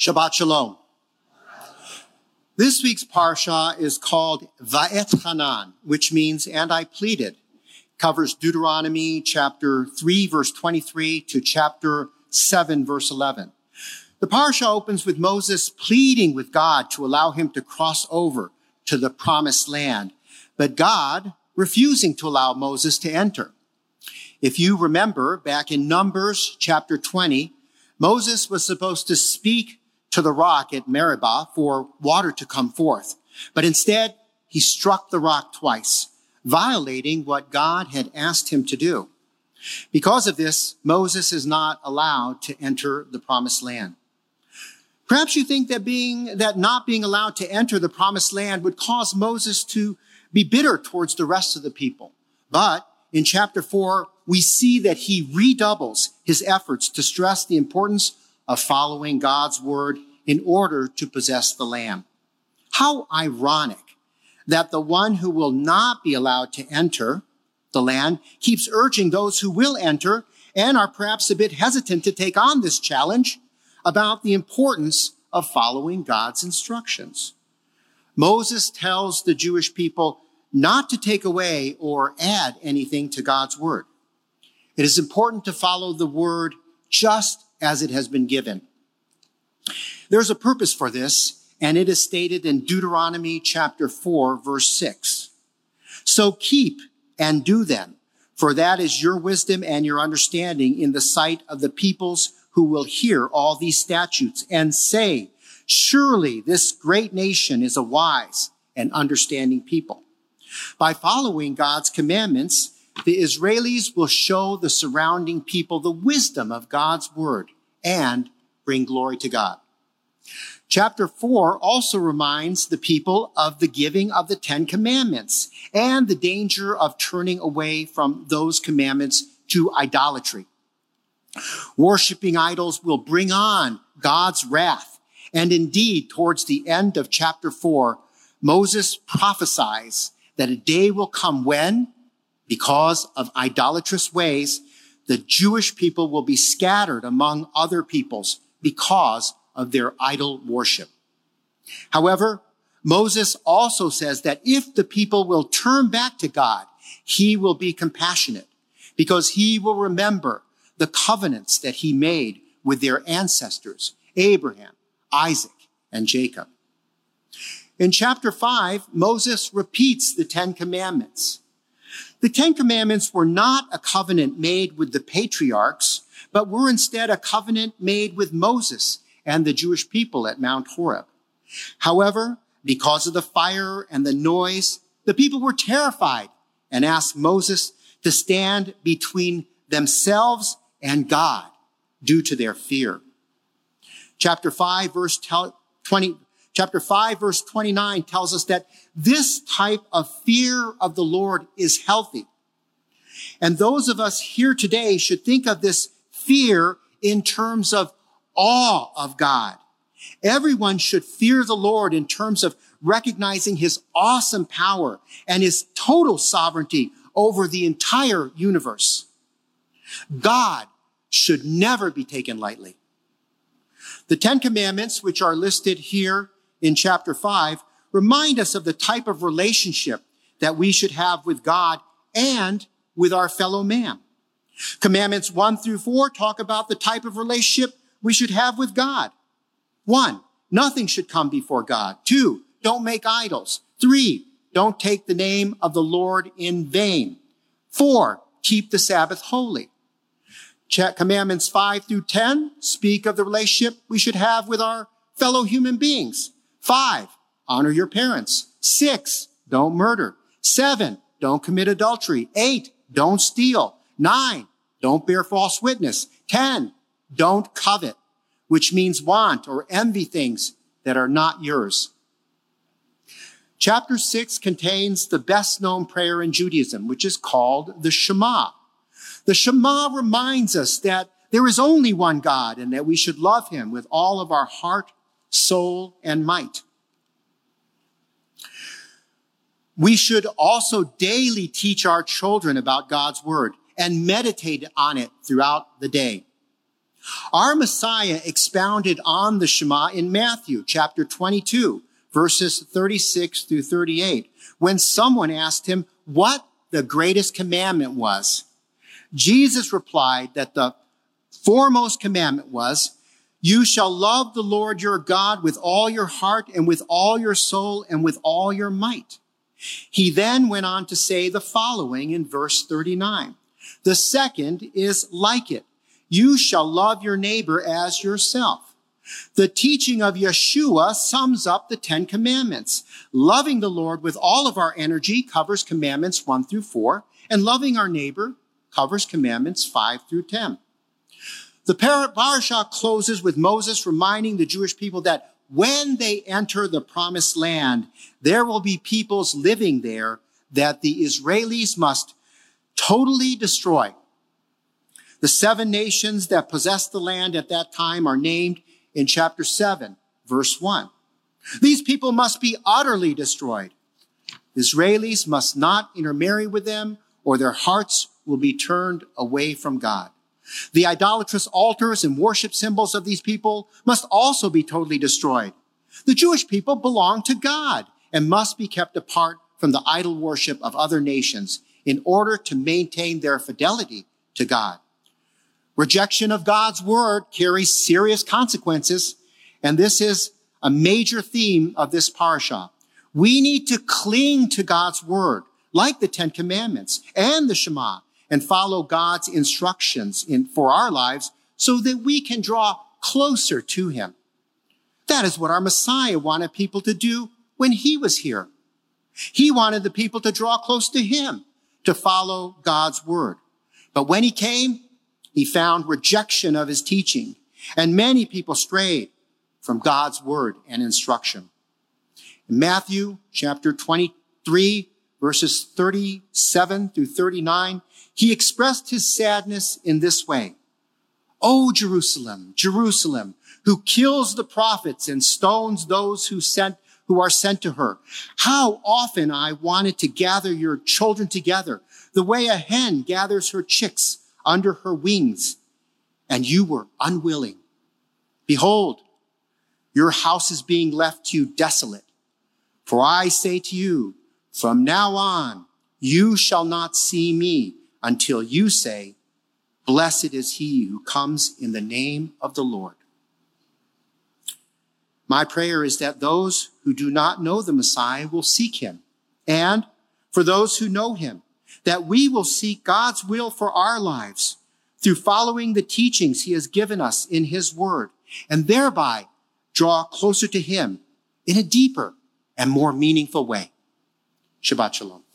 Shabbat Shalom. This week's Parsha is called Va'etchanan, which means, and I pleaded, covers Deuteronomy chapter 3, verse 23 to chapter 7, verse 11. The Parsha opens with Moses pleading with God to allow him to cross over to the promised land, but God refusing to allow Moses to enter. If you remember back in Numbers chapter 20, Moses was supposed to speak to the rock at Meribah for water to come forth. But instead, he struck the rock twice, violating what God had asked him to do. Because of this, Moses is not allowed to enter the promised land. Perhaps you think that being, that not being allowed to enter the promised land would cause Moses to be bitter towards the rest of the people. But in chapter four, we see that he redoubles his efforts to stress the importance of following God's word in order to possess the land. How ironic that the one who will not be allowed to enter the land keeps urging those who will enter and are perhaps a bit hesitant to take on this challenge about the importance of following God's instructions. Moses tells the Jewish people not to take away or add anything to God's word. It is important to follow the word just as it has been given. There's a purpose for this, and it is stated in Deuteronomy chapter 4, verse 6. So keep and do them, for that is your wisdom and your understanding in the sight of the peoples who will hear all these statutes and say, surely this great nation is a wise and understanding people. By following God's commandments, the Israelis will show the surrounding people the wisdom of God's word and bring glory to God. Chapter 4 also reminds the people of the giving of the Ten Commandments and the danger of turning away from those commandments to idolatry. Worshipping idols will bring on God's wrath. And indeed, towards the end of chapter 4, Moses prophesies that a day will come when, because of idolatrous ways, the Jewish people will be scattered among other peoples because of their idol worship. However, Moses also says that if the people will turn back to God, he will be compassionate because he will remember the covenants that he made with their ancestors, Abraham, Isaac, and Jacob. In chapter five, Moses repeats the Ten Commandments. The Ten Commandments were not a covenant made with the patriarchs, but were instead a covenant made with Moses and the Jewish people at Mount Horeb. However, because of the fire and the noise, the people were terrified and asked Moses to stand between themselves and God due to their fear. Chapter 5 verse 20, chapter 5 verse 29 tells us that this type of fear of the Lord is healthy. And those of us here today should think of this fear in terms of awe of God. Everyone should fear the Lord in terms of recognizing his awesome power and his total sovereignty over the entire universe. God should never be taken lightly. The Ten Commandments, which are listed here in chapter five, remind us of the type of relationship that we should have with God and with our fellow man. Commandments one through four talk about the type of relationship we should have with God. One, nothing should come before God. Two, don't make idols. Three, don't take the name of the Lord in vain. Four, keep the Sabbath holy. Commandments five through 10 speak of the relationship we should have with our fellow human beings. Five, honor your parents. Six, don't murder. Seven, don't commit adultery. Eight, don't steal. Nine, don't bear false witness. Ten, don't covet, which means want or envy things that are not yours. Chapter six contains the best known prayer in Judaism, which is called the Shema. The Shema reminds us that there is only one God and that we should love him with all of our heart, soul, and might. We should also daily teach our children about God's word and meditate on it throughout the day. Our Messiah expounded on the Shema in Matthew chapter 22, verses 36 through 38, when someone asked him what the greatest commandment was. Jesus replied that the foremost commandment was, you shall love the Lord your God with all your heart and with all your soul and with all your might. He then went on to say the following in verse 39. The second is like it. You shall love your neighbor as yourself. The teaching of Yeshua sums up the Ten Commandments. Loving the Lord with all of our energy covers commandments one through four, and loving our neighbor covers commandments five through ten. The parasha closes with Moses reminding the Jewish people that when they enter the promised land, there will be peoples living there that the Israelis must totally destroy. The seven nations that possessed the land at that time are named in chapter 7, verse 1. These people must be utterly destroyed. Israelis must not intermarry with them or their hearts will be turned away from God. The idolatrous altars and worship symbols of these people must also be totally destroyed. The Jewish people belong to God and must be kept apart from the idol worship of other nations in order to maintain their fidelity to God. Rejection of God's word carries serious consequences, and this is a major theme of this parasha. We need to cling to God's word, like the Ten Commandments and the Shema, and follow God's instructions in, for our lives so that we can draw closer to him. That is what our Messiah wanted people to do when he was here. He wanted the people to draw close to him, to follow God's word. But when he came, he found rejection of his teaching, and many people strayed from God's word and instruction. In Matthew chapter 23, verses 37 through 39, he expressed his sadness in this way. O Jerusalem, Jerusalem, who kills the prophets and stones those who sent, who are sent to her. How often I wanted to gather your children together, the way a hen gathers her chicks under her wings, and you were unwilling. Behold, your house is being left to you desolate. For I say to you, from now on, you shall not see me until you say, Blessed is he who comes in the name of the Lord. My prayer is that those who do not know the Messiah will seek him. And for those who know him, that we will seek God's will for our lives through following the teachings he has given us in his word and thereby draw closer to him in a deeper and more meaningful way. Shabbat Shalom.